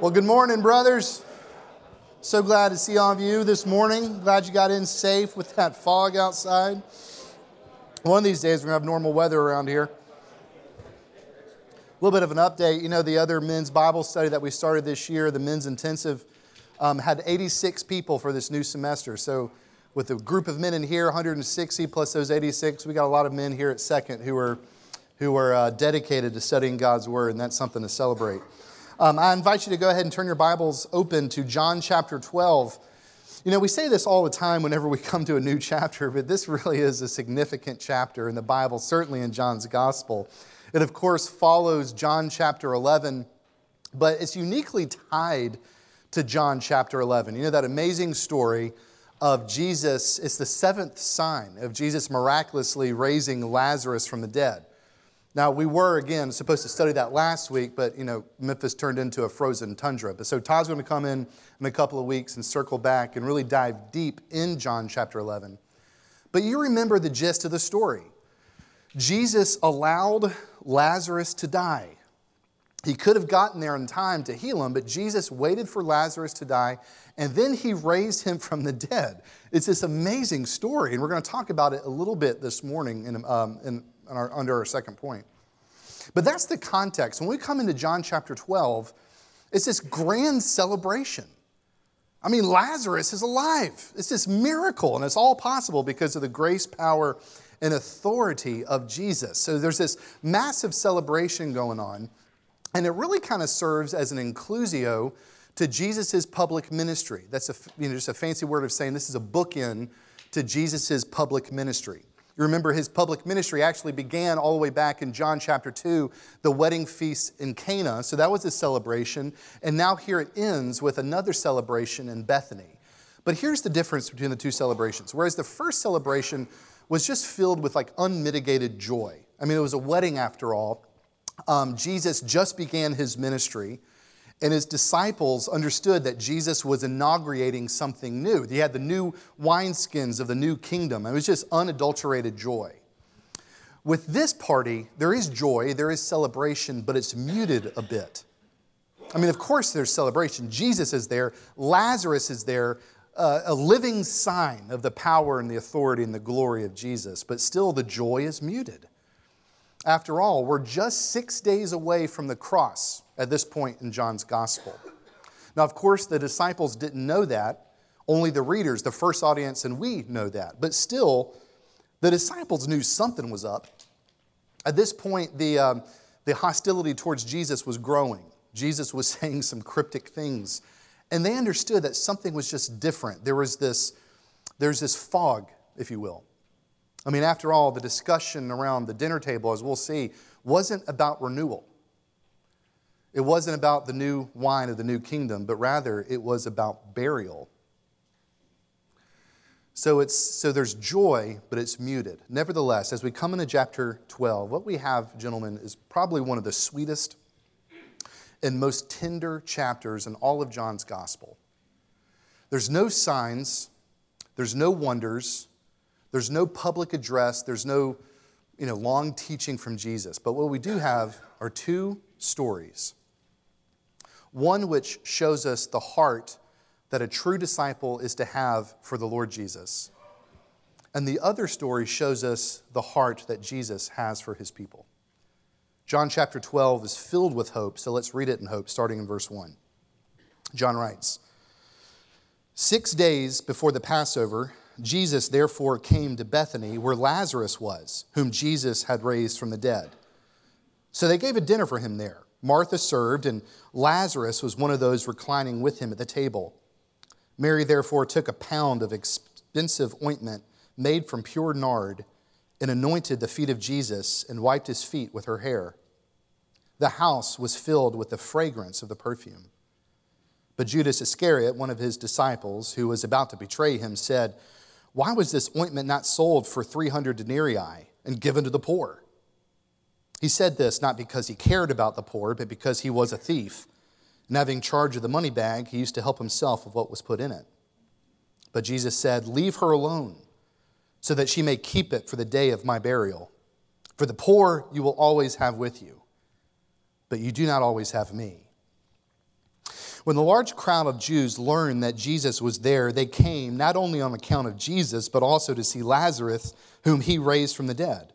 Well, good morning, brothers. So glad to see all of you this morning. Glad you got in safe with that fog outside. One of these days, we're going to have normal weather around here. A little bit of an update. You know, the other men's Bible study that we started this year, the men's intensive, um, had 86 people for this new semester. So, with a group of men in here, 160 plus those 86, we got a lot of men here at Second who are, who are uh, dedicated to studying God's Word, and that's something to celebrate. Um, I invite you to go ahead and turn your Bibles open to John chapter 12. You know, we say this all the time whenever we come to a new chapter, but this really is a significant chapter in the Bible, certainly in John's gospel. It, of course, follows John chapter 11, but it's uniquely tied to John chapter 11. You know, that amazing story of Jesus, it's the seventh sign of Jesus miraculously raising Lazarus from the dead. Now, we were, again, supposed to study that last week, but, you know, Memphis turned into a frozen tundra. But so Todd's going to come in in a couple of weeks and circle back and really dive deep in John chapter 11. But you remember the gist of the story. Jesus allowed Lazarus to die. He could have gotten there in time to heal him, but Jesus waited for Lazarus to die, and then he raised him from the dead. It's this amazing story, and we're going to talk about it a little bit this morning in, um, in our, under our second point. But that's the context. When we come into John chapter 12, it's this grand celebration. I mean, Lazarus is alive. It's this miracle, and it's all possible because of the grace, power, and authority of Jesus. So there's this massive celebration going on, and it really kind of serves as an inclusio to Jesus' public ministry. That's a, you know, just a fancy word of saying this is a bookend to Jesus' public ministry. You remember his public ministry actually began all the way back in John chapter 2, the wedding feast in Cana. So that was a celebration. And now here it ends with another celebration in Bethany. But here's the difference between the two celebrations. Whereas the first celebration was just filled with like unmitigated joy. I mean, it was a wedding after all. Um, Jesus just began his ministry and his disciples understood that Jesus was inaugurating something new. He had the new wineskins of the new kingdom. It was just unadulterated joy. With this party, there is joy, there is celebration, but it's muted a bit. I mean, of course, there's celebration. Jesus is there, Lazarus is there, uh, a living sign of the power and the authority and the glory of Jesus, but still the joy is muted. After all, we're just six days away from the cross at this point in John's gospel. Now, of course, the disciples didn't know that. Only the readers, the first audience, and we know that. But still, the disciples knew something was up. At this point, the, um, the hostility towards Jesus was growing. Jesus was saying some cryptic things. And they understood that something was just different. There was this, there's this fog, if you will. I mean, after all, the discussion around the dinner table, as we'll see, wasn't about renewal. It wasn't about the new wine of the new kingdom, but rather it was about burial. So, it's, so there's joy, but it's muted. Nevertheless, as we come into chapter 12, what we have, gentlemen, is probably one of the sweetest and most tender chapters in all of John's gospel. There's no signs, there's no wonders, there's no public address, there's no you know, long teaching from Jesus. But what we do have are two stories one which shows us the heart that a true disciple is to have for the Lord Jesus. And the other story shows us the heart that Jesus has for his people. John chapter 12 is filled with hope, so let's read it in hope, starting in verse 1. John writes Six days before the Passover, Jesus therefore came to Bethany, where Lazarus was, whom Jesus had raised from the dead. So they gave a dinner for him there. Martha served, and Lazarus was one of those reclining with him at the table. Mary therefore took a pound of expensive ointment made from pure nard and anointed the feet of Jesus and wiped his feet with her hair. The house was filled with the fragrance of the perfume. But Judas Iscariot, one of his disciples, who was about to betray him, said, Why was this ointment not sold for 300 denarii and given to the poor? He said this not because he cared about the poor, but because he was a thief. And having charge of the money bag, he used to help himself of what was put in it. But Jesus said, Leave her alone, so that she may keep it for the day of my burial. For the poor you will always have with you, but you do not always have me. When the large crowd of Jews learned that Jesus was there, they came not only on account of Jesus, but also to see Lazarus, whom he raised from the dead.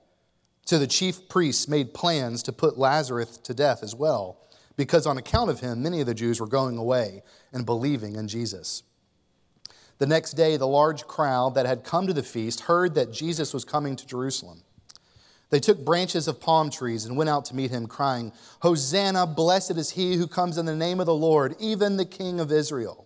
So the chief priests made plans to put Lazarus to death as well, because on account of him, many of the Jews were going away and believing in Jesus. The next day, the large crowd that had come to the feast heard that Jesus was coming to Jerusalem. They took branches of palm trees and went out to meet him, crying, Hosanna, blessed is he who comes in the name of the Lord, even the King of Israel.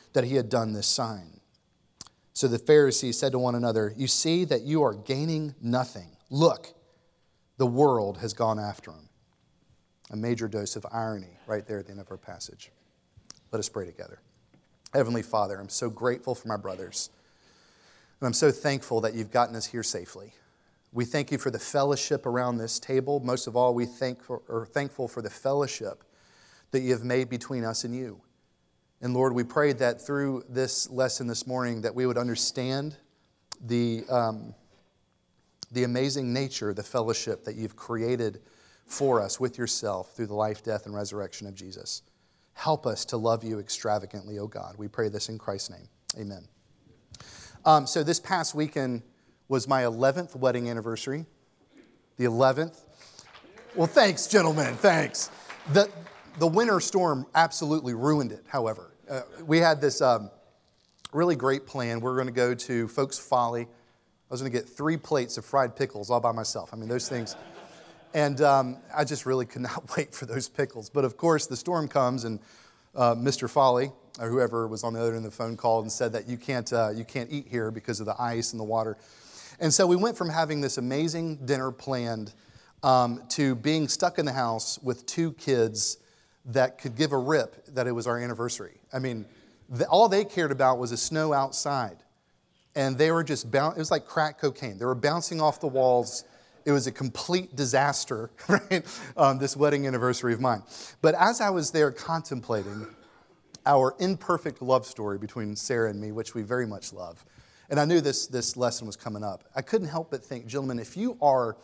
that he had done this sign. So the Pharisees said to one another, You see that you are gaining nothing. Look, the world has gone after him. A major dose of irony right there at the end of our passage. Let us pray together. Heavenly Father, I'm so grateful for my brothers. And I'm so thankful that you've gotten us here safely. We thank you for the fellowship around this table. Most of all, we thank for, are thankful for the fellowship that you have made between us and you. And Lord, we pray that through this lesson this morning that we would understand the, um, the amazing nature the fellowship that you've created for us with yourself through the life, death, and resurrection of Jesus. Help us to love you extravagantly, O God. We pray this in Christ's name. Amen. Um, so this past weekend was my 11th wedding anniversary. The 11th. Well, thanks, gentlemen. Thanks. The, the winter storm absolutely ruined it, however. Uh, we had this um, really great plan. We are going to go to Folk's Folly. I was going to get three plates of fried pickles all by myself. I mean, those things. And um, I just really could not wait for those pickles. But of course, the storm comes, and uh, Mr. Folly, or whoever was on the other end of the phone, called and said that you can't, uh, you can't eat here because of the ice and the water. And so we went from having this amazing dinner planned um, to being stuck in the house with two kids that could give a rip that it was our anniversary. I mean, the, all they cared about was the snow outside. And they were just, boun- it was like crack cocaine. They were bouncing off the walls. It was a complete disaster, right? Um, this wedding anniversary of mine. But as I was there contemplating our imperfect love story between Sarah and me, which we very much love, and I knew this, this lesson was coming up, I couldn't help but think, gentlemen, if you are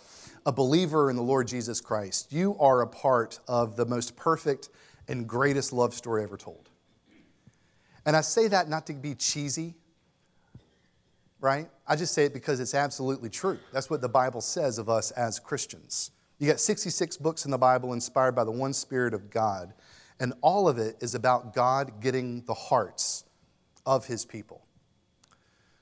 a believer in the Lord Jesus Christ, you are a part of the most perfect and greatest love story ever told. And I say that not to be cheesy, right? I just say it because it's absolutely true. That's what the Bible says of us as Christians. You got 66 books in the Bible inspired by the one Spirit of God, and all of it is about God getting the hearts of His people.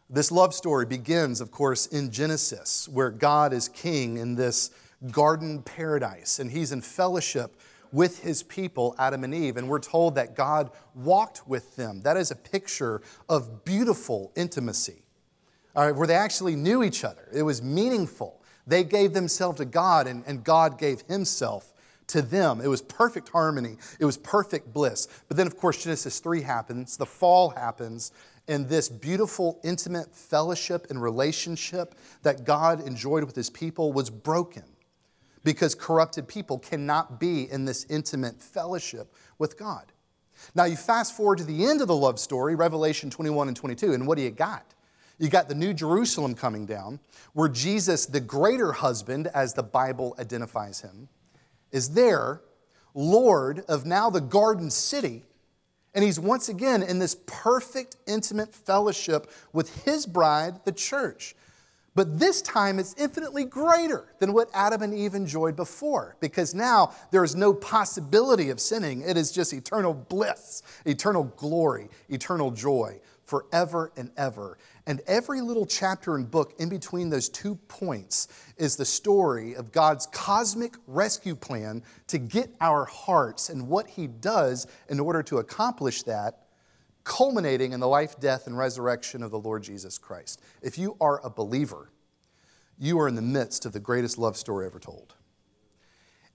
This love story begins, of course, in Genesis, where God is king in this garden paradise, and he's in fellowship with his people, Adam and Eve. And we're told that God walked with them. That is a picture of beautiful intimacy, all right, where they actually knew each other. It was meaningful. They gave themselves to God, and, and God gave himself to them. It was perfect harmony, it was perfect bliss. But then, of course, Genesis 3 happens, the fall happens, and this beautiful, intimate fellowship and relationship that God enjoyed with his people was broken because corrupted people cannot be in this intimate fellowship with God. Now, you fast forward to the end of the love story, Revelation 21 and 22, and what do you got? You got the New Jerusalem coming down, where Jesus, the greater husband, as the Bible identifies him, is there, Lord of now the garden city, and he's once again in this perfect, intimate fellowship with his bride, the church. But this time it's infinitely greater than what Adam and Eve enjoyed before because now there is no possibility of sinning. It is just eternal bliss, eternal glory, eternal joy forever and ever. And every little chapter and book in between those two points is the story of God's cosmic rescue plan to get our hearts and what He does in order to accomplish that, culminating in the life, death, and resurrection of the Lord Jesus Christ. If you are a believer, you are in the midst of the greatest love story ever told.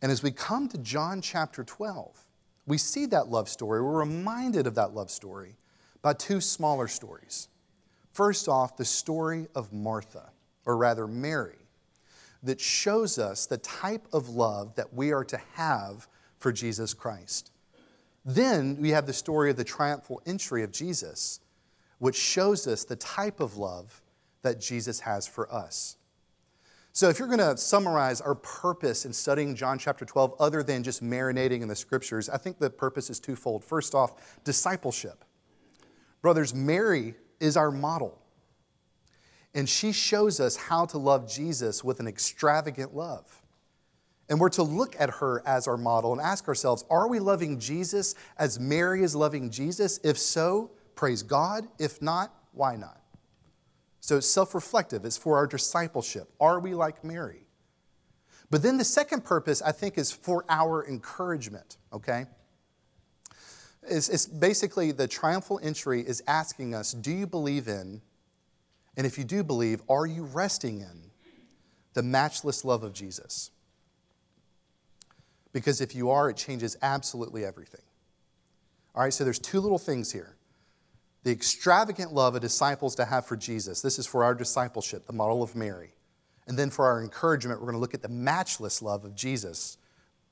And as we come to John chapter 12, we see that love story, we're reminded of that love story by two smaller stories. First off, the story of Martha, or rather Mary, that shows us the type of love that we are to have for Jesus Christ. Then we have the story of the triumphal entry of Jesus, which shows us the type of love that Jesus has for us. So, if you're going to summarize our purpose in studying John chapter 12, other than just marinating in the scriptures, I think the purpose is twofold. First off, discipleship. Brothers, Mary is our model. And she shows us how to love Jesus with an extravagant love. And we're to look at her as our model and ask ourselves are we loving Jesus as Mary is loving Jesus? If so, praise God. If not, why not? So it's self reflective, it's for our discipleship. Are we like Mary? But then the second purpose, I think, is for our encouragement, okay? It's, it's basically the triumphal entry is asking us do you believe in, and if you do believe, are you resting in the matchless love of Jesus? Because if you are, it changes absolutely everything. All right, so there's two little things here the extravagant love of disciples to have for Jesus. This is for our discipleship, the model of Mary. And then for our encouragement, we're going to look at the matchless love of Jesus,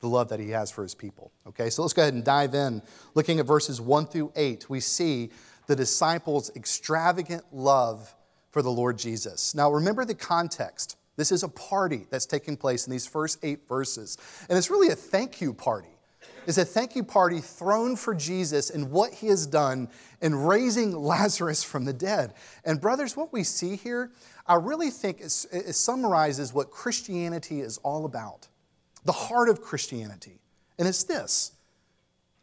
the love that he has for his people. Okay, so let's go ahead and dive in. Looking at verses 1 through 8, we see the disciples' extravagant love for the Lord Jesus. Now, remember the context. This is a party that's taking place in these first eight verses. And it's really a thank you party It's a thank you party thrown for Jesus and what he has done in raising Lazarus from the dead. And, brothers, what we see here, I really think it, it summarizes what Christianity is all about the heart of Christianity. And it's this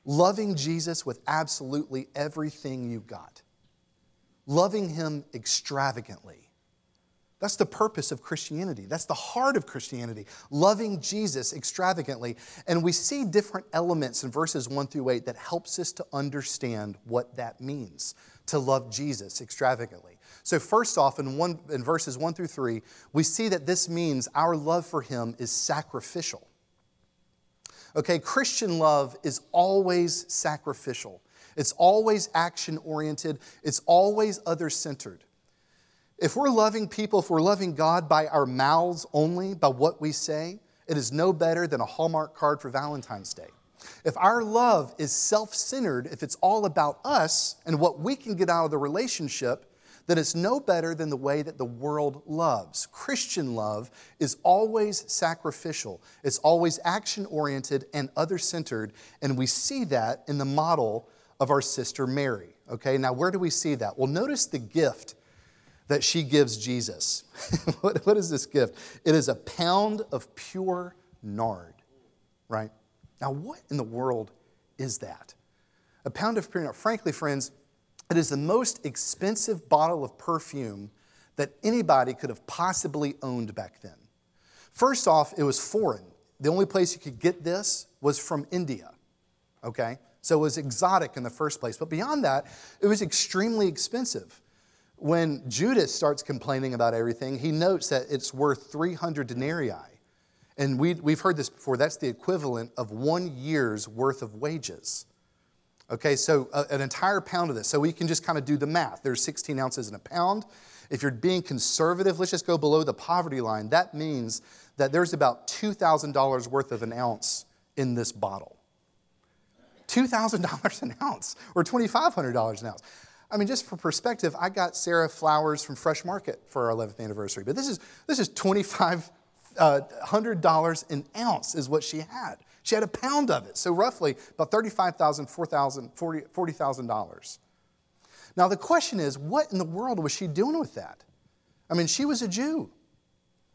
loving Jesus with absolutely everything you've got, loving him extravagantly that's the purpose of Christianity. That's the heart of Christianity, loving Jesus extravagantly. And we see different elements in verses 1 through 8 that helps us to understand what that means to love Jesus extravagantly. So, first off, in, one, in verses 1 through 3, we see that this means our love for him is sacrificial. Okay, Christian love is always sacrificial. It's always action oriented. It's always other centered. If we're loving people, if we're loving God by our mouths only, by what we say, it is no better than a Hallmark card for Valentine's Day. If our love is self centered, if it's all about us and what we can get out of the relationship, then it's no better than the way that the world loves. Christian love is always sacrificial, it's always action oriented and other centered, and we see that in the model of our sister Mary. Okay, now where do we see that? Well, notice the gift that she gives Jesus. what, what is this gift? It is a pound of pure nard, right? Now, what in the world is that? A pound of pure nard. Frankly, friends, it is the most expensive bottle of perfume that anybody could have possibly owned back then. First off, it was foreign. The only place you could get this was from India, okay? So it was exotic in the first place. But beyond that, it was extremely expensive. When Judas starts complaining about everything, he notes that it's worth 300 denarii. And we, we've heard this before. That's the equivalent of one year's worth of wages. Okay, so a, uh, an entire pound of this. So we can just kind of do the math. There's 16 ounces in a pound. If you're being conservative, let's just go below the poverty line. That means that there's about $2,000 worth of an ounce in this bottle. $2,000 an ounce or $2,500 an ounce. I mean, just for perspective, I got Sarah flowers from Fresh Market for our 11th anniversary, but this is, this is $2,500 uh, an ounce is what she had. She had a pound of it, so roughly about $35,000, $40,000, $40, now, the question is, what in the world was she doing with that? I mean, she was a Jew.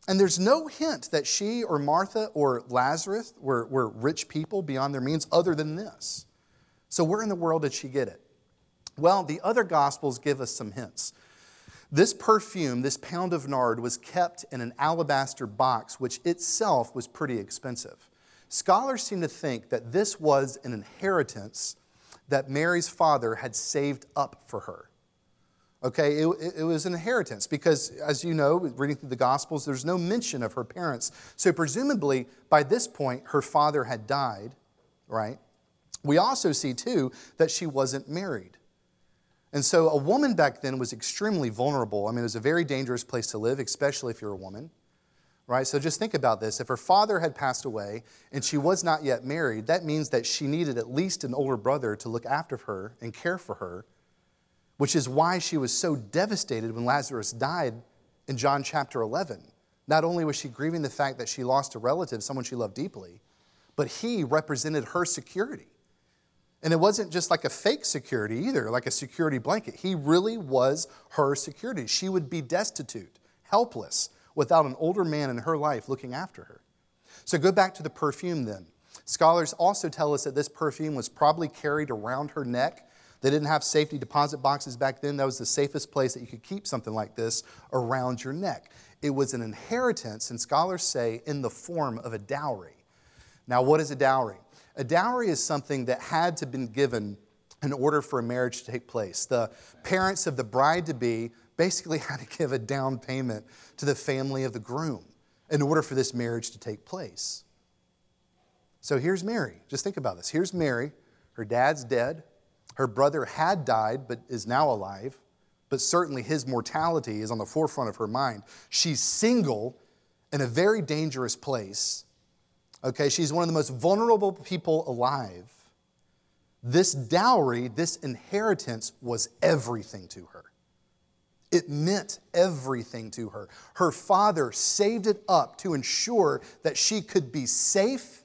And there's no hint that she or Martha or Lazarus were, were rich people beyond their means other than this. So, where in the world did she get it? Well, the other Gospels give us some hints. This perfume, this pound of nard, was kept in an alabaster box, which itself was pretty expensive. Scholars seem to think that this was an inheritance that Mary's father had saved up for her. Okay, it, it, was an inheritance because, as you know, reading through the Gospels, there's no mention of her parents. So, presumably, by this point, her father had died, right? We also see, too, that she wasn't married. And so a woman back then was extremely vulnerable. I mean, it was a very dangerous place to live, especially if you're a woman. Right? So just think about this. If her father had passed away and she was not yet married, that means that she needed at least an older brother to look after her and care for her, which is why she was so devastated when Lazarus died in John chapter 11. Not only was she grieving the fact that she lost a relative, someone she loved deeply, but he represented her security. And it wasn't just like a fake security either, like a security blanket. He really was her security. She would be destitute, helpless, without an older man in her life looking after her. So go back to the perfume then. Scholars also tell us that this perfume was probably carried around her neck. They didn't have safety deposit boxes back then. That was the safest place that you could keep something like this around your neck. It was an inheritance, and scholars say, in the form of a dowry. Now, what is a dowry? A dowry is something that had to be given in order for a marriage to take place. The parents of the bride to be basically had to give a down payment to the family of the groom in order for this marriage to take place. So here's Mary. Just think about this. Here's Mary. Her dad's dead. Her brother had died, but is now alive. But certainly his mortality is on the forefront of her mind. She's single in a very dangerous place Okay, she's one of the most vulnerable people alive. This dowry, this inheritance was everything to her. It meant everything to her. Her father saved it up to ensure that she could be safe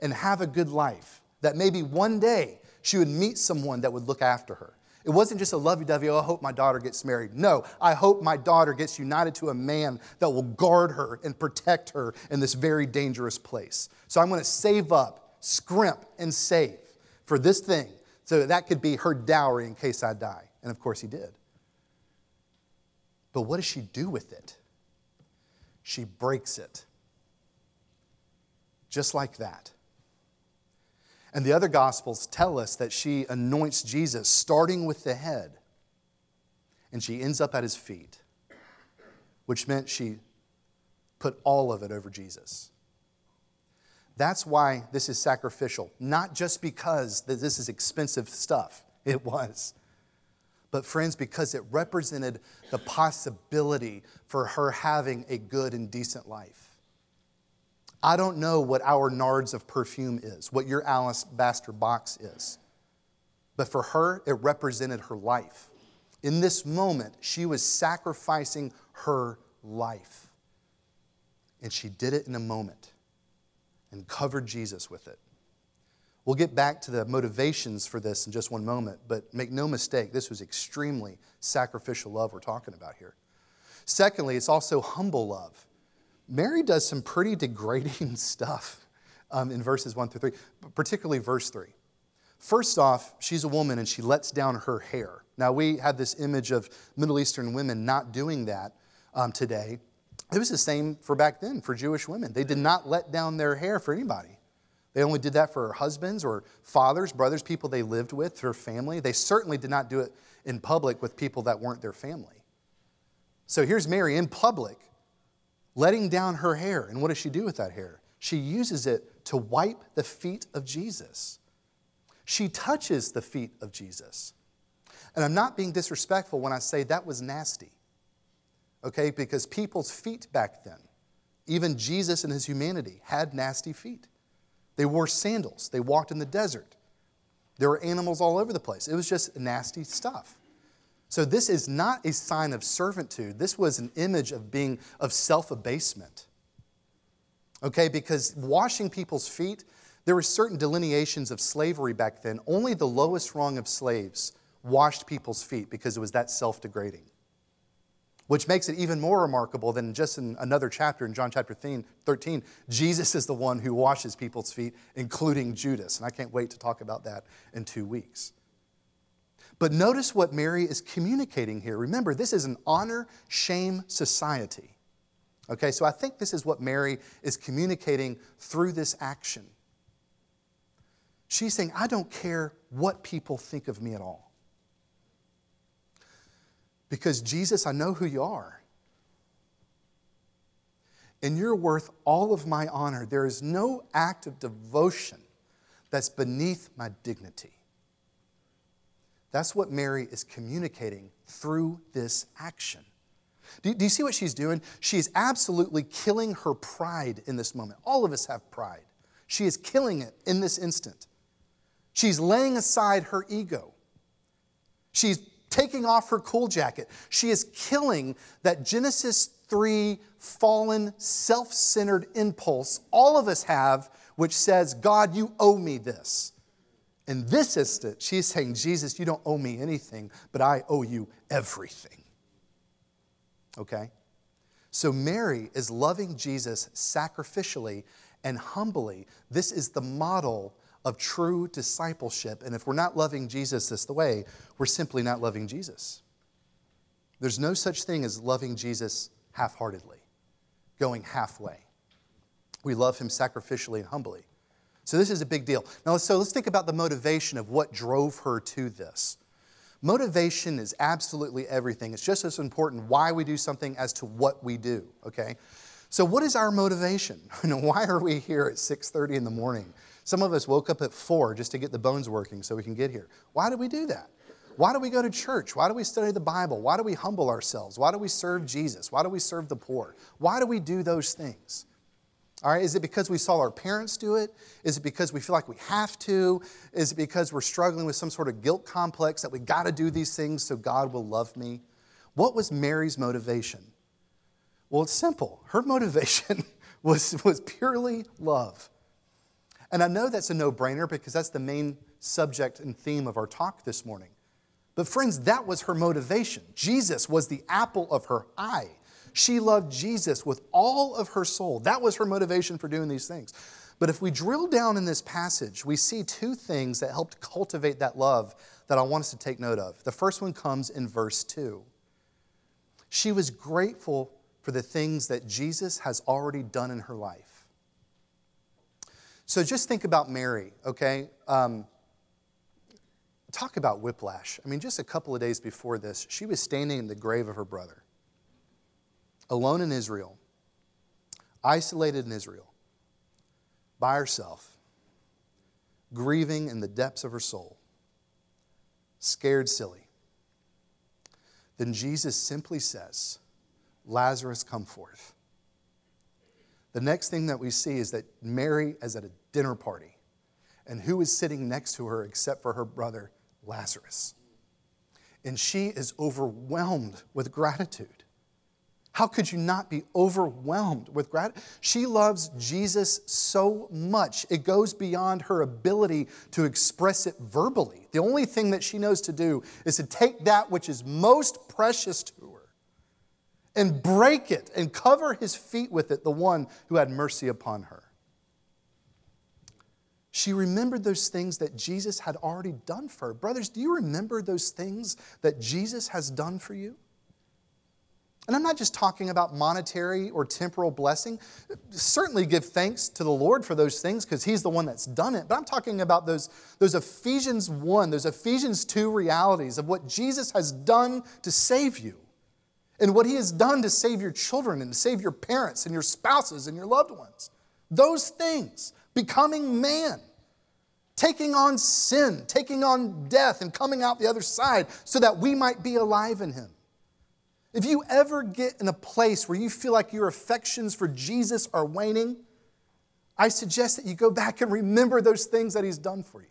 and have a good life, that maybe one day she would meet someone that would look after her. It wasn't just a lovey dovey, oh, I hope my daughter gets married. No, I hope my daughter gets united to a man that will guard her and protect her in this very dangerous place. So I'm going to save up, scrimp, and save for this thing so that, that could be her dowry in case I die. And of course, he did. But what does she do with it? She breaks it. Just like that. And the other gospels tell us that she anoints Jesus, starting with the head, and she ends up at his feet, which meant she put all of it over Jesus. That's why this is sacrificial, not just because this is expensive stuff, it was, but friends, because it represented the possibility for her having a good and decent life. I don't know what our nards of perfume is, what your alabaster box is. But for her, it represented her life. In this moment, she was sacrificing her life. And she did it in a moment and covered Jesus with it. We'll get back to the motivations for this in just one moment, but make no mistake, this was extremely sacrificial love we're talking about here. Secondly, it's also humble love. Mary does some pretty degrading stuff um, in verses 1 through 3, particularly verse 3. First off, she's a woman and she lets down her hair. Now, we have this image of Middle Eastern women not doing that um, today. It was the same for back then for Jewish women. They did not let down their hair for anybody. They only did that for husbands or fathers, brothers, people they lived with, their family. They certainly did not do it in public with people that weren't their family. So here's Mary in public letting down her hair. And what does she do with that hair? She uses it to wipe the feet of Jesus. She touches the feet of Jesus. And I'm not being disrespectful when I say that was nasty, okay? Because people's feet back then, even Jesus in his humanity, had nasty feet. They wore sandals, they walked in the desert. There were animals all over the place. It was just nasty stuff. So this is not a sign of servitude. This was an image of being of self-abasement. Okay, because washing people's feet, there were certain delineations of slavery back then. Only the lowest rung of slaves washed people's feet because it was that self-degrading. Which makes it even more remarkable than just in another chapter in John chapter 13, Jesus is the one who washes people's feet, including Judas. And I can't wait to talk about that in two weeks. But notice what Mary is communicating here. Remember, this is an honor shame society. Okay, so I think this is what Mary is communicating through this action. She's saying, I don't care what people think of me at all. Because, Jesus, I know who you are. And you're worth all of my honor. There is no act of devotion that's beneath my dignity. That's what Mary is communicating through this action. Do, do you see what she's doing? She is absolutely killing her pride in this moment. All of us have pride. She is killing it in this instant. She's laying aside her ego. She's taking off her cool jacket. She is killing that Genesis 3 fallen, self centered impulse all of us have, which says, God, you owe me this. In this instant, she's saying, Jesus, you don't owe me anything, but I owe you everything. Okay? So Mary is loving Jesus sacrificially and humbly. This is the model of true discipleship. And if we're not loving Jesus this the way, we're simply not loving Jesus. There's no such thing as loving Jesus half heartedly, going halfway. We love him sacrificially and humbly. So this is a big deal. Now, so let's think about the motivation of what drove her to this. Motivation is absolutely everything. It's just as important why we do something as to what we do, okay? So what is our motivation? why are we here at 6:30 in the morning? Some of us woke up at 4 just to get the bones working so we can get here. Why do we do that? Why do we go to church? Why do we study the Bible? Why do we humble ourselves? Why do we serve Jesus? Why do we serve the poor? Why do we do those things? All right, is it because we saw our parents do it? Is it because we feel like we have to? Is it because we're struggling with some sort of guilt complex that we got to do these things so God will love me? What was Mary's motivation? Well, it's simple. Her motivation was, was purely love. And I know that's a no brainer because that's the main subject and theme of our talk this morning. But, friends, that was her motivation. Jesus was the apple of her eye. She loved Jesus with all of her soul. That was her motivation for doing these things. But if we drill down in this passage, we see two things that helped cultivate that love that I want us to take note of. The first one comes in verse 2. She was grateful for the things that Jesus has already done in her life. So just think about Mary, okay? Um, talk about whiplash. I mean, just a couple of days before this, she was standing in the grave of her brother, alone in Israel, isolated in Israel, by herself, grieving in the depths of her soul, scared silly. Then Jesus simply says, Lazarus, come forth. The next thing that we see is that Mary is at a dinner party. And who is sitting next to her except for her brother, Lazarus? And she is overwhelmed with gratitude. How could you not be overwhelmed with gratitude? She loves Jesus so much, it goes beyond her ability to express it verbally. The only thing that she knows to do is to take that which is most precious to her and break it and cover his feet with it, the one who had mercy upon her. She remembered those things that Jesus had already done for her. Brothers, do you remember those things that Jesus has done for you? And I'm not just talking about monetary or temporal blessing. Certainly give thanks to the Lord for those things because He's the one that's done it. But I'm talking about those, those Ephesians 1, those Ephesians 2 realities of what Jesus has done to save you and what He has done to save your children and to save your parents and your spouses and your loved ones. Those things, becoming man, taking on sin, taking on death, and coming out the other side so that we might be alive in Him. If you ever get in a place where you feel like your affections for Jesus are waning, I suggest that you go back and remember those things that He's done for you.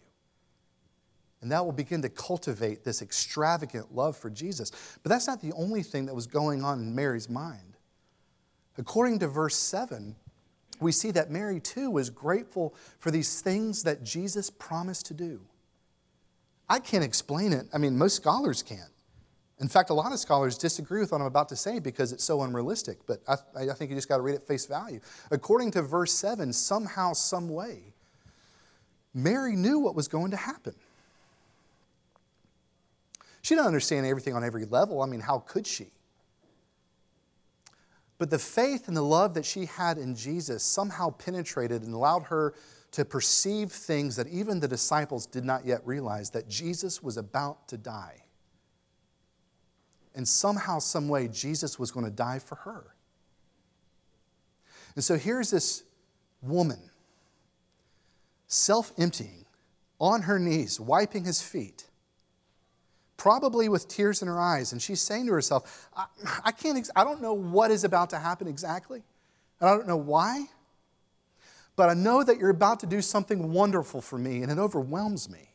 And that will begin to cultivate this extravagant love for Jesus. But that's not the only thing that was going on in Mary's mind. According to verse 7, we see that Mary too was grateful for these things that Jesus promised to do. I can't explain it. I mean, most scholars can't. In fact, a lot of scholars disagree with what I'm about to say because it's so unrealistic, but I, I think you just got to read it face value. According to verse 7, somehow, some way, Mary knew what was going to happen. She didn't understand everything on every level. I mean, how could she? But the faith and the love that she had in Jesus somehow penetrated and allowed her to perceive things that even the disciples did not yet realize that Jesus was about to die. And somehow, some way, Jesus was going to die for her. And so here's this woman, self emptying, on her knees, wiping his feet, probably with tears in her eyes. And she's saying to herself, I, I can't, I don't know what is about to happen exactly. And I don't know why, but I know that you're about to do something wonderful for me, and it overwhelms me.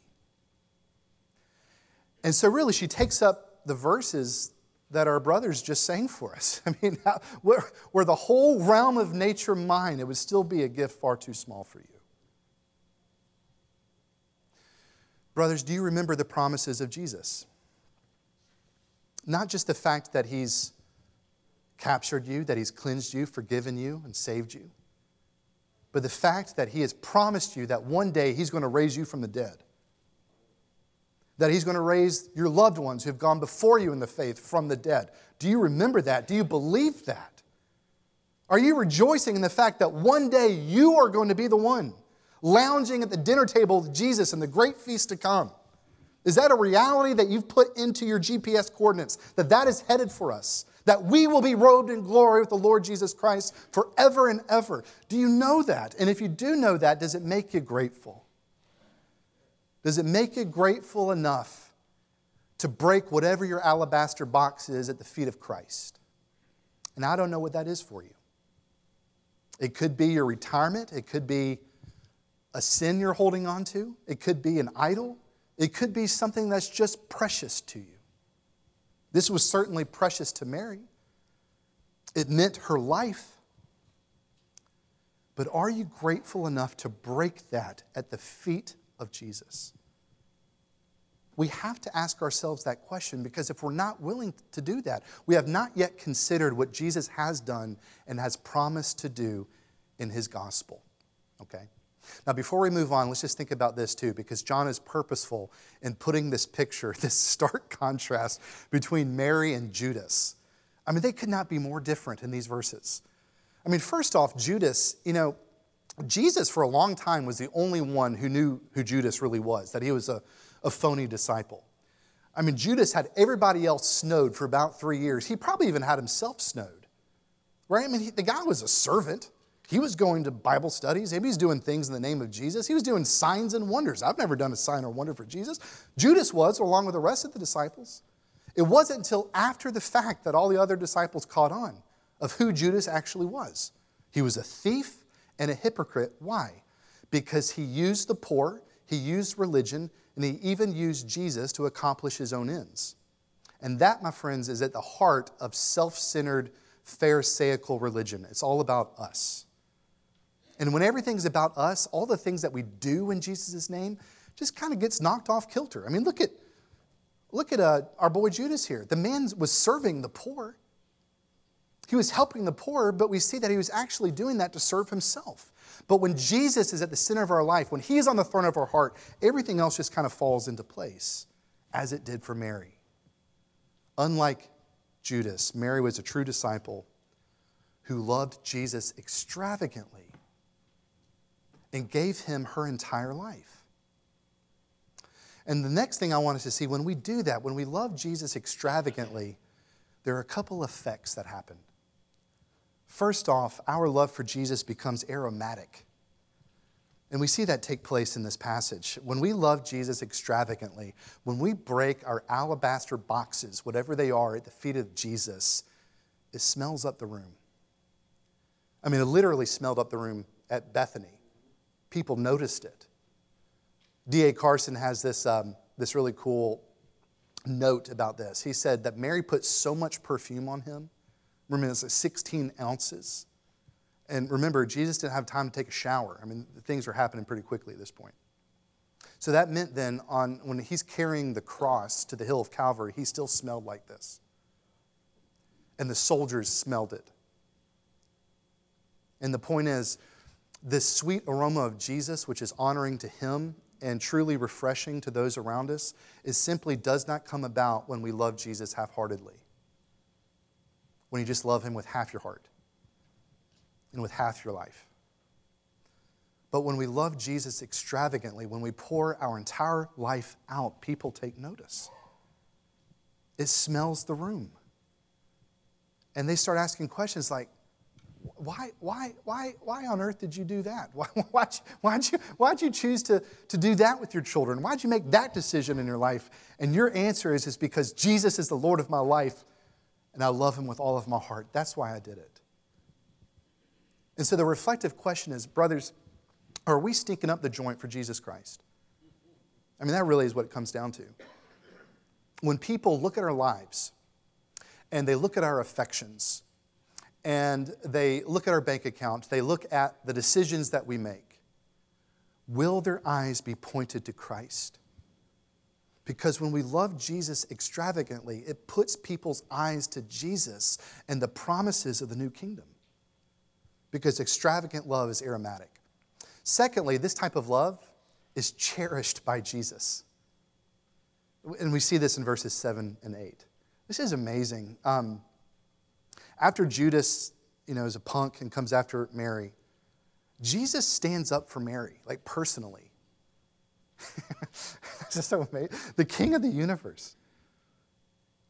And so, really, she takes up the verses that our brothers just sang for us. I mean, were the whole realm of nature mine, it would still be a gift far too small for you. Brothers, do you remember the promises of Jesus? Not just the fact that he's captured you, that he's cleansed you, forgiven you, and saved you, but the fact that he has promised you that one day he's going to raise you from the dead. That he's going to raise your loved ones who have gone before you in the faith from the dead. Do you remember that? Do you believe that? Are you rejoicing in the fact that one day you are going to be the one lounging at the dinner table with Jesus in the great feast to come? Is that a reality that you've put into your GPS coordinates? That that is headed for us? That we will be robed in glory with the Lord Jesus Christ forever and ever? Do you know that? And if you do know that, does it make you grateful? Does it make you grateful enough to break whatever your alabaster box is at the feet of Christ? And I don't know what that is for you. It could be your retirement, it could be a sin you're holding on to, it could be an idol, it could be something that's just precious to you. This was certainly precious to Mary. It meant her life. But are you grateful enough to break that at the feet of Jesus? We have to ask ourselves that question because if we're not willing to do that, we have not yet considered what Jesus has done and has promised to do in his gospel. Okay? Now, before we move on, let's just think about this too, because John is purposeful in putting this picture, this stark contrast between Mary and Judas. I mean, they could not be more different in these verses. I mean, first off, Judas, you know, Jesus for a long time was the only one who knew who Judas really was, that he was a, a phony disciple. I mean, Judas had everybody else snowed for about three years. He probably even had himself snowed, right? I mean, he, the guy was a servant. He was going to Bible studies. Maybe he's doing things in the name of Jesus. He was doing signs and wonders. I've never done a sign or wonder for Jesus. Judas was, along with the rest of the disciples. It wasn't until after the fact that all the other disciples caught on of who Judas actually was. He was a thief and a hypocrite. Why? Because he used the poor, he used religion, and he even used Jesus to accomplish his own ends. And that, my friends, is at the heart of self centered Pharisaical religion. It's all about us. And when everything's about us, all the things that we do in Jesus' name just kind of gets knocked off kilter. I mean, look at, look at uh, our boy Judas here. The man was serving the poor. He was helping the poor, but we see that he was actually doing that to serve himself. But when Jesus is at the center of our life, when he is on the throne of our heart, everything else just kind of falls into place, as it did for Mary. Unlike Judas, Mary was a true disciple who loved Jesus extravagantly and gave him her entire life. And the next thing I want us to see when we do that, when we love Jesus extravagantly, there are a couple effects that happen. First off, our love for Jesus becomes aromatic. And we see that take place in this passage. When we love Jesus extravagantly, when we break our alabaster boxes, whatever they are, at the feet of Jesus, it smells up the room. I mean, it literally smelled up the room at Bethany people noticed it. D.A. Carson has this, um, this really cool note about this. He said that Mary put so much perfume on him. Remember, it's like 16 ounces. And remember, Jesus didn't have time to take a shower. I mean, things were happening pretty quickly at this point. So that meant then, on, when he's carrying the cross to the hill of Calvary, he still smelled like this. And the soldiers smelled it. And the point is, this sweet aroma of Jesus, which is honoring to Him and truly refreshing to those around us, is simply does not come about when we love Jesus half heartedly. When you just love Him with half your heart and with half your life. But when we love Jesus extravagantly, when we pour our entire life out, people take notice. It smells the room. And they start asking questions like, why, why, why, why on earth did you do that? Why, why'd, you, why'd, you, why'd you choose to, to do that with your children? Why'd you make that decision in your life? And your answer is, is because Jesus is the Lord of my life and I love him with all of my heart. That's why I did it. And so the reflective question is, brothers, are we stinking up the joint for Jesus Christ? I mean, that really is what it comes down to. When people look at our lives and they look at our affections, and they look at our bank account, they look at the decisions that we make, will their eyes be pointed to Christ? Because when we love Jesus extravagantly, it puts people's eyes to Jesus and the promises of the new kingdom. Because extravagant love is aromatic. Secondly, this type of love is cherished by Jesus. And we see this in verses 7 and 8. This is amazing. Um, after Judas, you know, is a punk and comes after Mary, Jesus stands up for Mary, like personally. is so amazing. The king of the universe.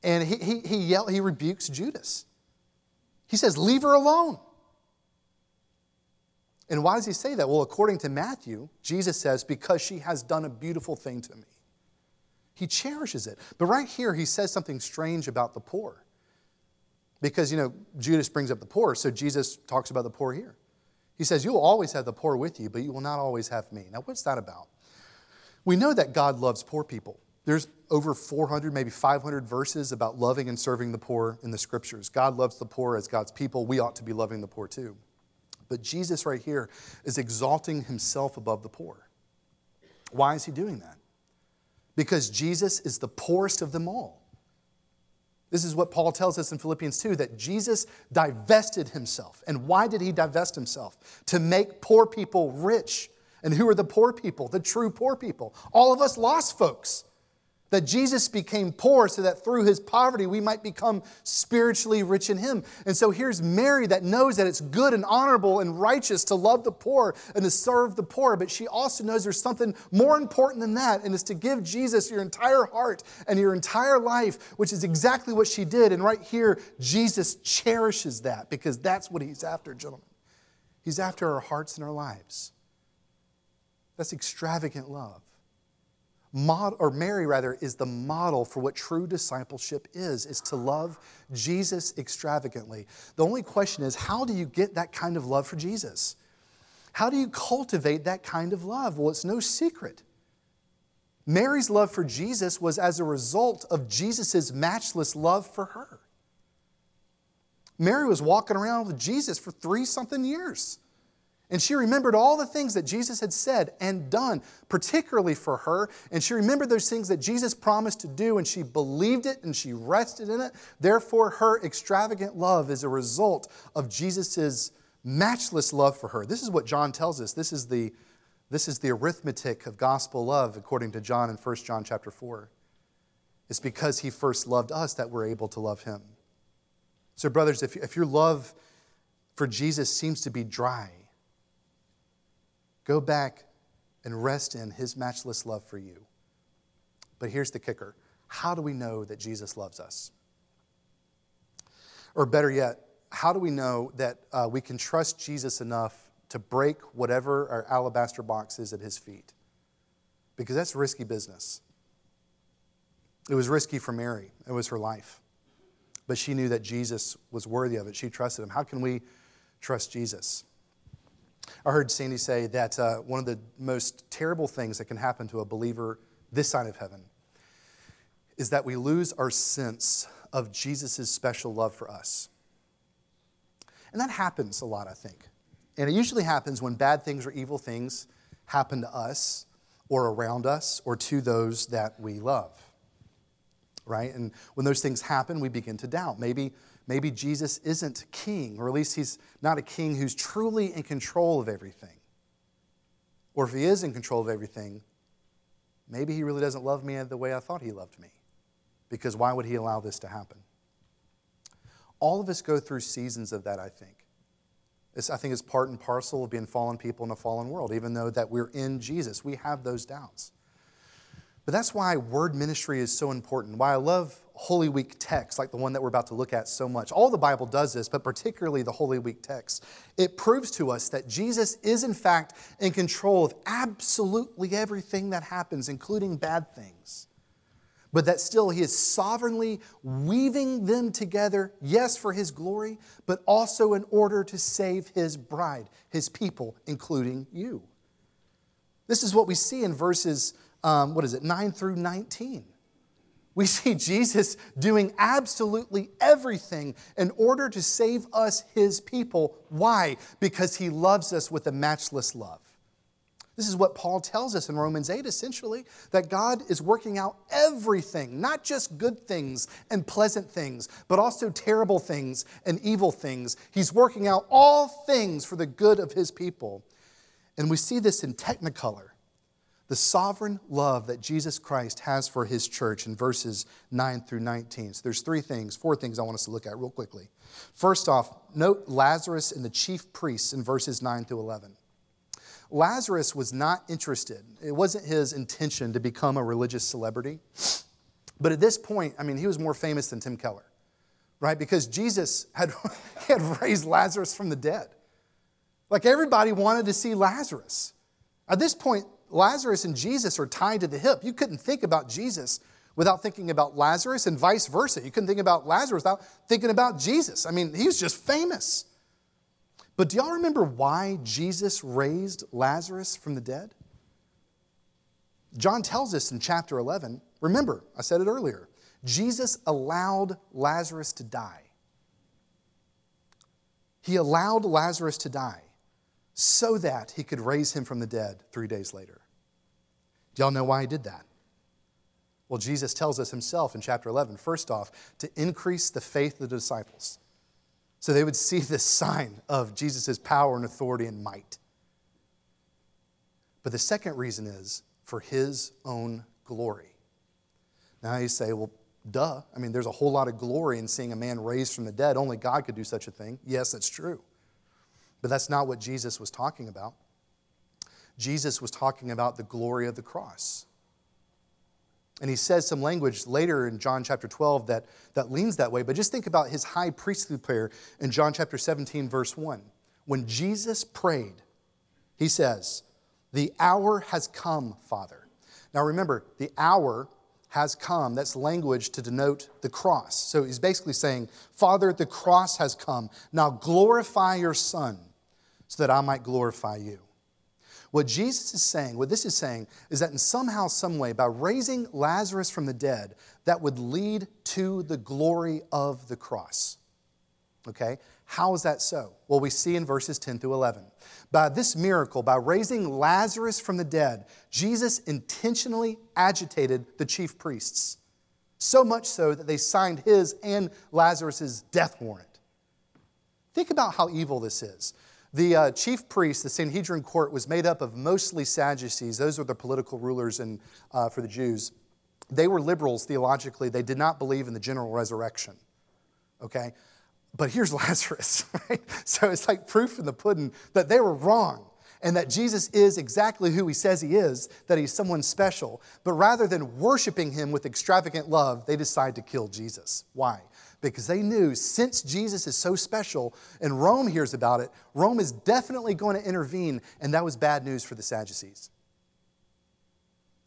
And he, he, he, yell, he rebukes Judas. He says, Leave her alone. And why does he say that? Well, according to Matthew, Jesus says, Because she has done a beautiful thing to me. He cherishes it. But right here, he says something strange about the poor. Because, you know, Judas brings up the poor, so Jesus talks about the poor here. He says, You will always have the poor with you, but you will not always have me. Now, what's that about? We know that God loves poor people. There's over 400, maybe 500 verses about loving and serving the poor in the scriptures. God loves the poor as God's people. We ought to be loving the poor too. But Jesus, right here, is exalting himself above the poor. Why is he doing that? Because Jesus is the poorest of them all. This is what Paul tells us in Philippians 2 that Jesus divested himself. And why did he divest himself? To make poor people rich. And who are the poor people? The true poor people. All of us lost folks that Jesus became poor so that through his poverty we might become spiritually rich in him. And so here's Mary that knows that it's good and honorable and righteous to love the poor and to serve the poor, but she also knows there's something more important than that, and it's to give Jesus your entire heart and your entire life, which is exactly what she did. And right here, Jesus cherishes that because that's what he's after, gentlemen. He's after our hearts and our lives. That's extravagant love or Mary rather, is the model for what true discipleship is, is to love Jesus extravagantly. The only question is, how do you get that kind of love for Jesus? How do you cultivate that kind of love? Well, it's no secret. Mary's love for Jesus was as a result of Jesus' matchless love for her. Mary was walking around with Jesus for three something years. And she remembered all the things that Jesus had said and done, particularly for her. And she remembered those things that Jesus promised to do, and she believed it and she rested in it. Therefore, her extravagant love is a result of Jesus' matchless love for her. This is what John tells us. This is the, this is the arithmetic of gospel love, according to John in 1 John chapter 4. It's because he first loved us that we're able to love him. So, brothers, if, if your love for Jesus seems to be dry, Go back and rest in his matchless love for you. But here's the kicker how do we know that Jesus loves us? Or better yet, how do we know that uh, we can trust Jesus enough to break whatever our alabaster box is at his feet? Because that's risky business. It was risky for Mary, it was her life. But she knew that Jesus was worthy of it. She trusted him. How can we trust Jesus? I heard Sandy say that uh, one of the most terrible things that can happen to a believer this side of heaven is that we lose our sense of Jesus' special love for us. And that happens a lot, I think. And it usually happens when bad things or evil things happen to us or around us or to those that we love. Right? And when those things happen, we begin to doubt. Maybe maybe Jesus isn't king, or at least he's not a king who's truly in control of everything. Or if he is in control of everything, maybe he really doesn't love me the way I thought he loved me. Because why would he allow this to happen? All of us go through seasons of that, I think. It's, I think it's part and parcel of being fallen people in a fallen world, even though that we're in Jesus. We have those doubts. But that's why word ministry is so important. Why I love Holy Week text, like the one that we're about to look at so much. All the Bible does this, but particularly the Holy Week text. It proves to us that Jesus is, in fact, in control of absolutely everything that happens, including bad things. But that still he is sovereignly weaving them together, yes, for his glory, but also in order to save his bride, his people, including you. This is what we see in verses, um, what is it, 9 through 19. We see Jesus doing absolutely everything in order to save us, his people. Why? Because he loves us with a matchless love. This is what Paul tells us in Romans 8, essentially, that God is working out everything, not just good things and pleasant things, but also terrible things and evil things. He's working out all things for the good of his people. And we see this in technicolor the sovereign love that Jesus Christ has for his church in verses 9 through 19. So there's three things, four things I want us to look at real quickly. First off, note Lazarus and the chief priests in verses 9 through 11. Lazarus was not interested. It wasn't his intention to become a religious celebrity. But at this point, I mean, he was more famous than Tim Keller, right? Because Jesus had, had raised Lazarus from the dead. Like everybody wanted to see Lazarus. At this point, Lazarus and Jesus are tied to the hip. You couldn't think about Jesus without thinking about Lazarus, and vice versa. You couldn't think about Lazarus without thinking about Jesus. I mean, he was just famous. But do y'all remember why Jesus raised Lazarus from the dead? John tells us in chapter 11. Remember, I said it earlier. Jesus allowed Lazarus to die. He allowed Lazarus to die so that he could raise him from the dead three days later. Do y'all know why he did that? Well, Jesus tells us himself in chapter 11, first off, to increase the faith of the disciples. So they would see this sign of Jesus' power and authority and might. But the second reason is for his own glory. Now you say, well, duh. I mean, there's a whole lot of glory in seeing a man raised from the dead. Only God could do such a thing. Yes, that's true. But that's not what Jesus was talking about. Jesus was talking about the glory of the cross. And he says some language later in John chapter 12 that, that leans that way. But just think about his high priestly prayer in John chapter 17, verse 1. When Jesus prayed, he says, The hour has come, Father. Now remember, the hour has come. That's language to denote the cross. So he's basically saying, Father, the cross has come. Now glorify your Son so that I might glorify you. What Jesus is saying, what this is saying, is that in somehow, some way, by raising Lazarus from the dead, that would lead to the glory of the cross. Okay? How is that so? Well, we see in verses 10 through 11. By this miracle, by raising Lazarus from the dead, Jesus intentionally agitated the chief priests. So much so that they signed his and Lazarus' death warrant. Think about how evil this is. The uh, chief priest, the Sanhedrin court, was made up of mostly Sadducees. Those were the political rulers in, uh, for the Jews. They were liberals theologically. They did not believe in the general resurrection. Okay? But here's Lazarus, right? So it's like proof in the pudding that they were wrong and that Jesus is exactly who he says he is, that he's someone special. But rather than worshiping him with extravagant love, they decide to kill Jesus. Why? Because they knew since Jesus is so special and Rome hears about it, Rome is definitely going to intervene, and that was bad news for the Sadducees.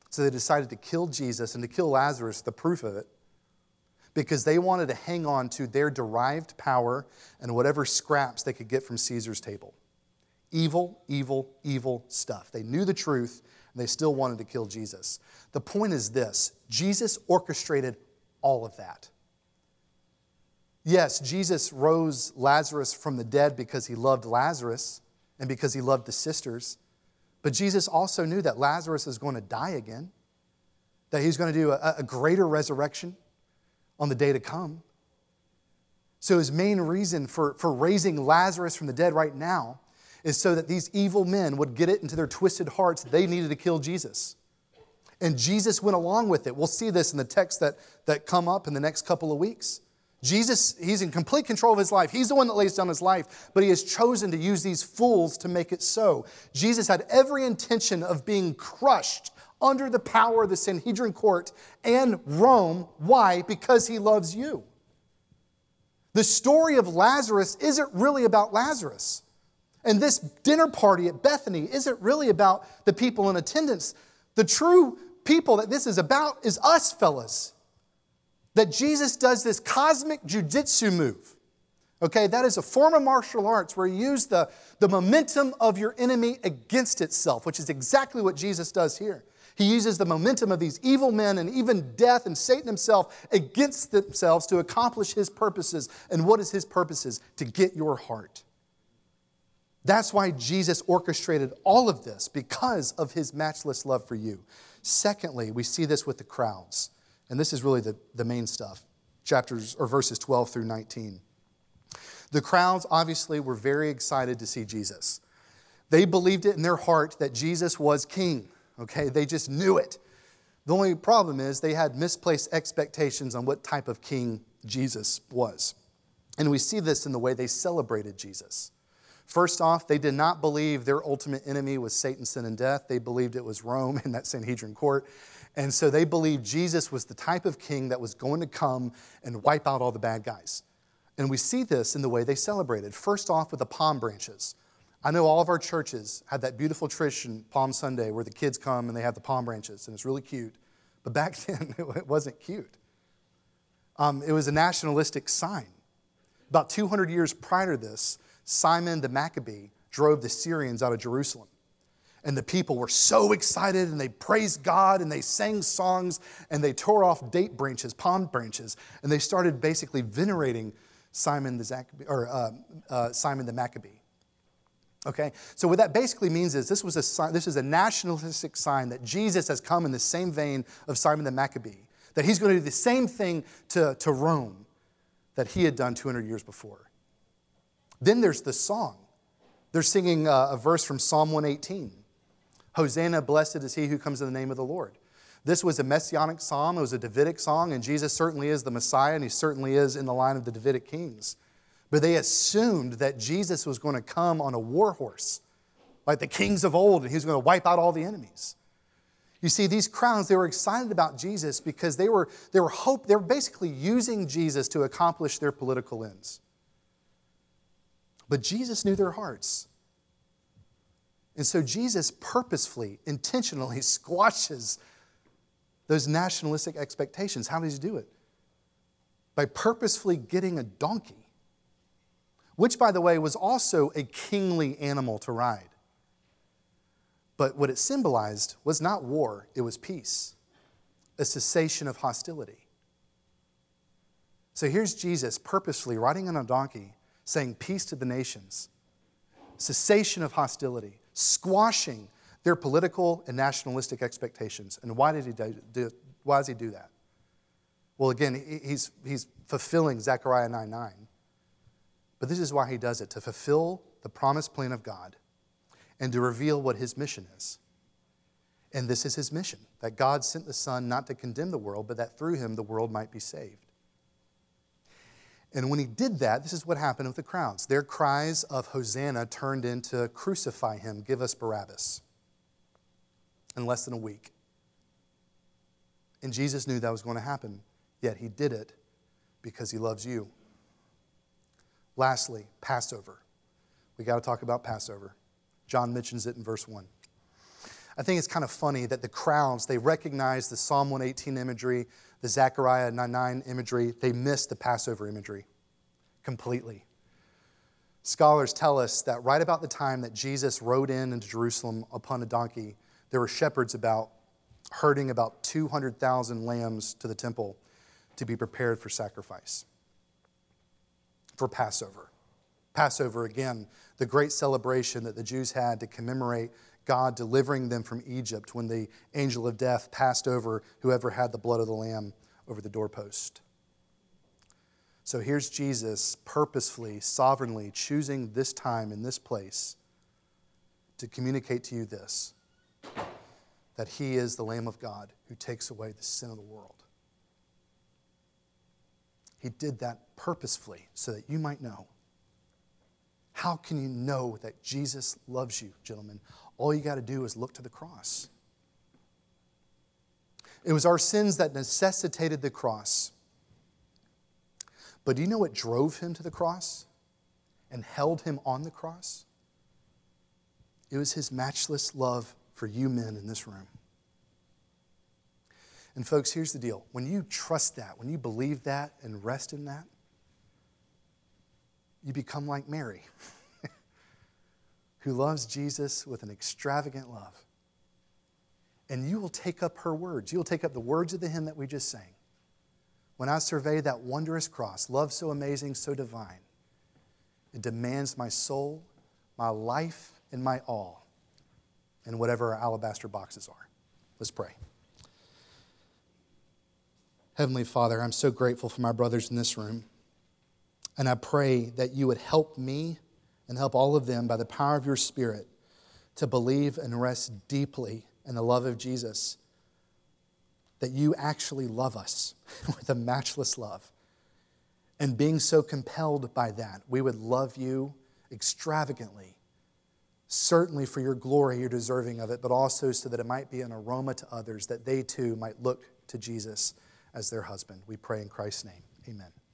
So they decided to kill Jesus and to kill Lazarus, the proof of it, because they wanted to hang on to their derived power and whatever scraps they could get from Caesar's table. Evil, evil, evil stuff. They knew the truth and they still wanted to kill Jesus. The point is this Jesus orchestrated all of that. Yes, Jesus rose Lazarus from the dead because he loved Lazarus and because he loved the sisters. But Jesus also knew that Lazarus is going to die again, that he's going to do a, a greater resurrection on the day to come. So, his main reason for, for raising Lazarus from the dead right now is so that these evil men would get it into their twisted hearts they needed to kill Jesus. And Jesus went along with it. We'll see this in the text that, that come up in the next couple of weeks. Jesus, he's in complete control of his life. He's the one that lays down his life, but he has chosen to use these fools to make it so. Jesus had every intention of being crushed under the power of the Sanhedrin court and Rome. Why? Because he loves you. The story of Lazarus isn't really about Lazarus. And this dinner party at Bethany isn't really about the people in attendance. The true people that this is about is us, fellas. That Jesus does this cosmic jujitsu move. Okay, that is a form of martial arts where you use the, the momentum of your enemy against itself, which is exactly what Jesus does here. He uses the momentum of these evil men and even death and Satan himself against themselves to accomplish his purposes. And what is his purposes? To get your heart. That's why Jesus orchestrated all of this because of his matchless love for you. Secondly, we see this with the crowds. And this is really the, the main stuff chapters or verses 12 through 19. The crowds obviously were very excited to see Jesus. They believed it in their heart that Jesus was king, okay? They just knew it. The only problem is they had misplaced expectations on what type of king Jesus was. And we see this in the way they celebrated Jesus. First off, they did not believe their ultimate enemy was Satan, sin, and death. They believed it was Rome and that Sanhedrin court. And so they believed Jesus was the type of king that was going to come and wipe out all the bad guys. And we see this in the way they celebrated. First off, with the palm branches. I know all of our churches had that beautiful tradition, Palm Sunday, where the kids come and they have the palm branches, and it's really cute. But back then, it wasn't cute. Um, it was a nationalistic sign. About 200 years prior to this, Simon the Maccabee drove the Syrians out of Jerusalem. And the people were so excited and they praised God and they sang songs and they tore off date branches, palm branches, and they started basically venerating Simon the, or, uh, uh, Simon the Maccabee. Okay, so what that basically means is this was a sign, this is a nationalistic sign that Jesus has come in the same vein of Simon the Maccabee, that he's going to do the same thing to, to Rome that he had done 200 years before. Then there's the song. They're singing a, uh, a verse from Psalm 118 Hosanna, blessed is he who comes in the name of the Lord. This was a messianic psalm, it was a Davidic song, and Jesus certainly is the Messiah, and he certainly is in the line of the Davidic kings. But they assumed that Jesus was going to come on a war horse, like the kings of old, and he was going to wipe out all the enemies. You see, these crowns, they were excited about Jesus because they were, they were hope, they were basically using Jesus to accomplish their political ends. But Jesus knew their hearts. And so Jesus purposefully, intentionally squashes those nationalistic expectations. How does he do it? By purposefully getting a donkey, which, by the way, was also a kingly animal to ride. But what it symbolized was not war, it was peace, a cessation of hostility. So here's Jesus purposefully riding on a donkey, saying, Peace to the nations, cessation of hostility, squashing their political and nationalistic expectations. And why did he do, why does he do that? Well, again, he's, he's fulfilling Zechariah 9 9. But this is why he does it to fulfill the promised plan of God and to reveal what his mission is. And this is his mission that God sent the Son not to condemn the world, but that through him the world might be saved. And when he did that, this is what happened with the crowds. Their cries of Hosanna turned into crucify him, give us Barabbas in less than a week. And Jesus knew that was going to happen, yet he did it because he loves you. Lastly, Passover. We got to talk about Passover. John mentions it in verse 1. I think it's kind of funny that the crowds, they recognize the Psalm 118 imagery, the Zechariah nine nine imagery, they miss the Passover imagery completely. Scholars tell us that right about the time that Jesus rode in into Jerusalem upon a donkey, there were shepherds about herding about 200,000 lambs to the temple to be prepared for sacrifice, for Passover. Passover, again, the great celebration that the Jews had to commemorate God delivering them from Egypt when the angel of death passed over whoever had the blood of the lamb over the doorpost. So here's Jesus purposefully, sovereignly choosing this time and this place to communicate to you this that he is the Lamb of God who takes away the sin of the world. He did that purposefully so that you might know. How can you know that Jesus loves you, gentlemen? All you got to do is look to the cross. It was our sins that necessitated the cross. But do you know what drove him to the cross and held him on the cross? It was his matchless love for you men in this room. And, folks, here's the deal when you trust that, when you believe that and rest in that, you become like Mary, who loves Jesus with an extravagant love. And you will take up her words. You will take up the words of the hymn that we just sang. When I survey that wondrous cross, love so amazing, so divine, it demands my soul, my life, and my all, and whatever our alabaster boxes are. Let's pray. Heavenly Father, I'm so grateful for my brothers in this room. And I pray that you would help me and help all of them by the power of your Spirit to believe and rest deeply in the love of Jesus. That you actually love us with a matchless love. And being so compelled by that, we would love you extravagantly. Certainly for your glory, you're deserving of it, but also so that it might be an aroma to others, that they too might look to Jesus as their husband. We pray in Christ's name. Amen.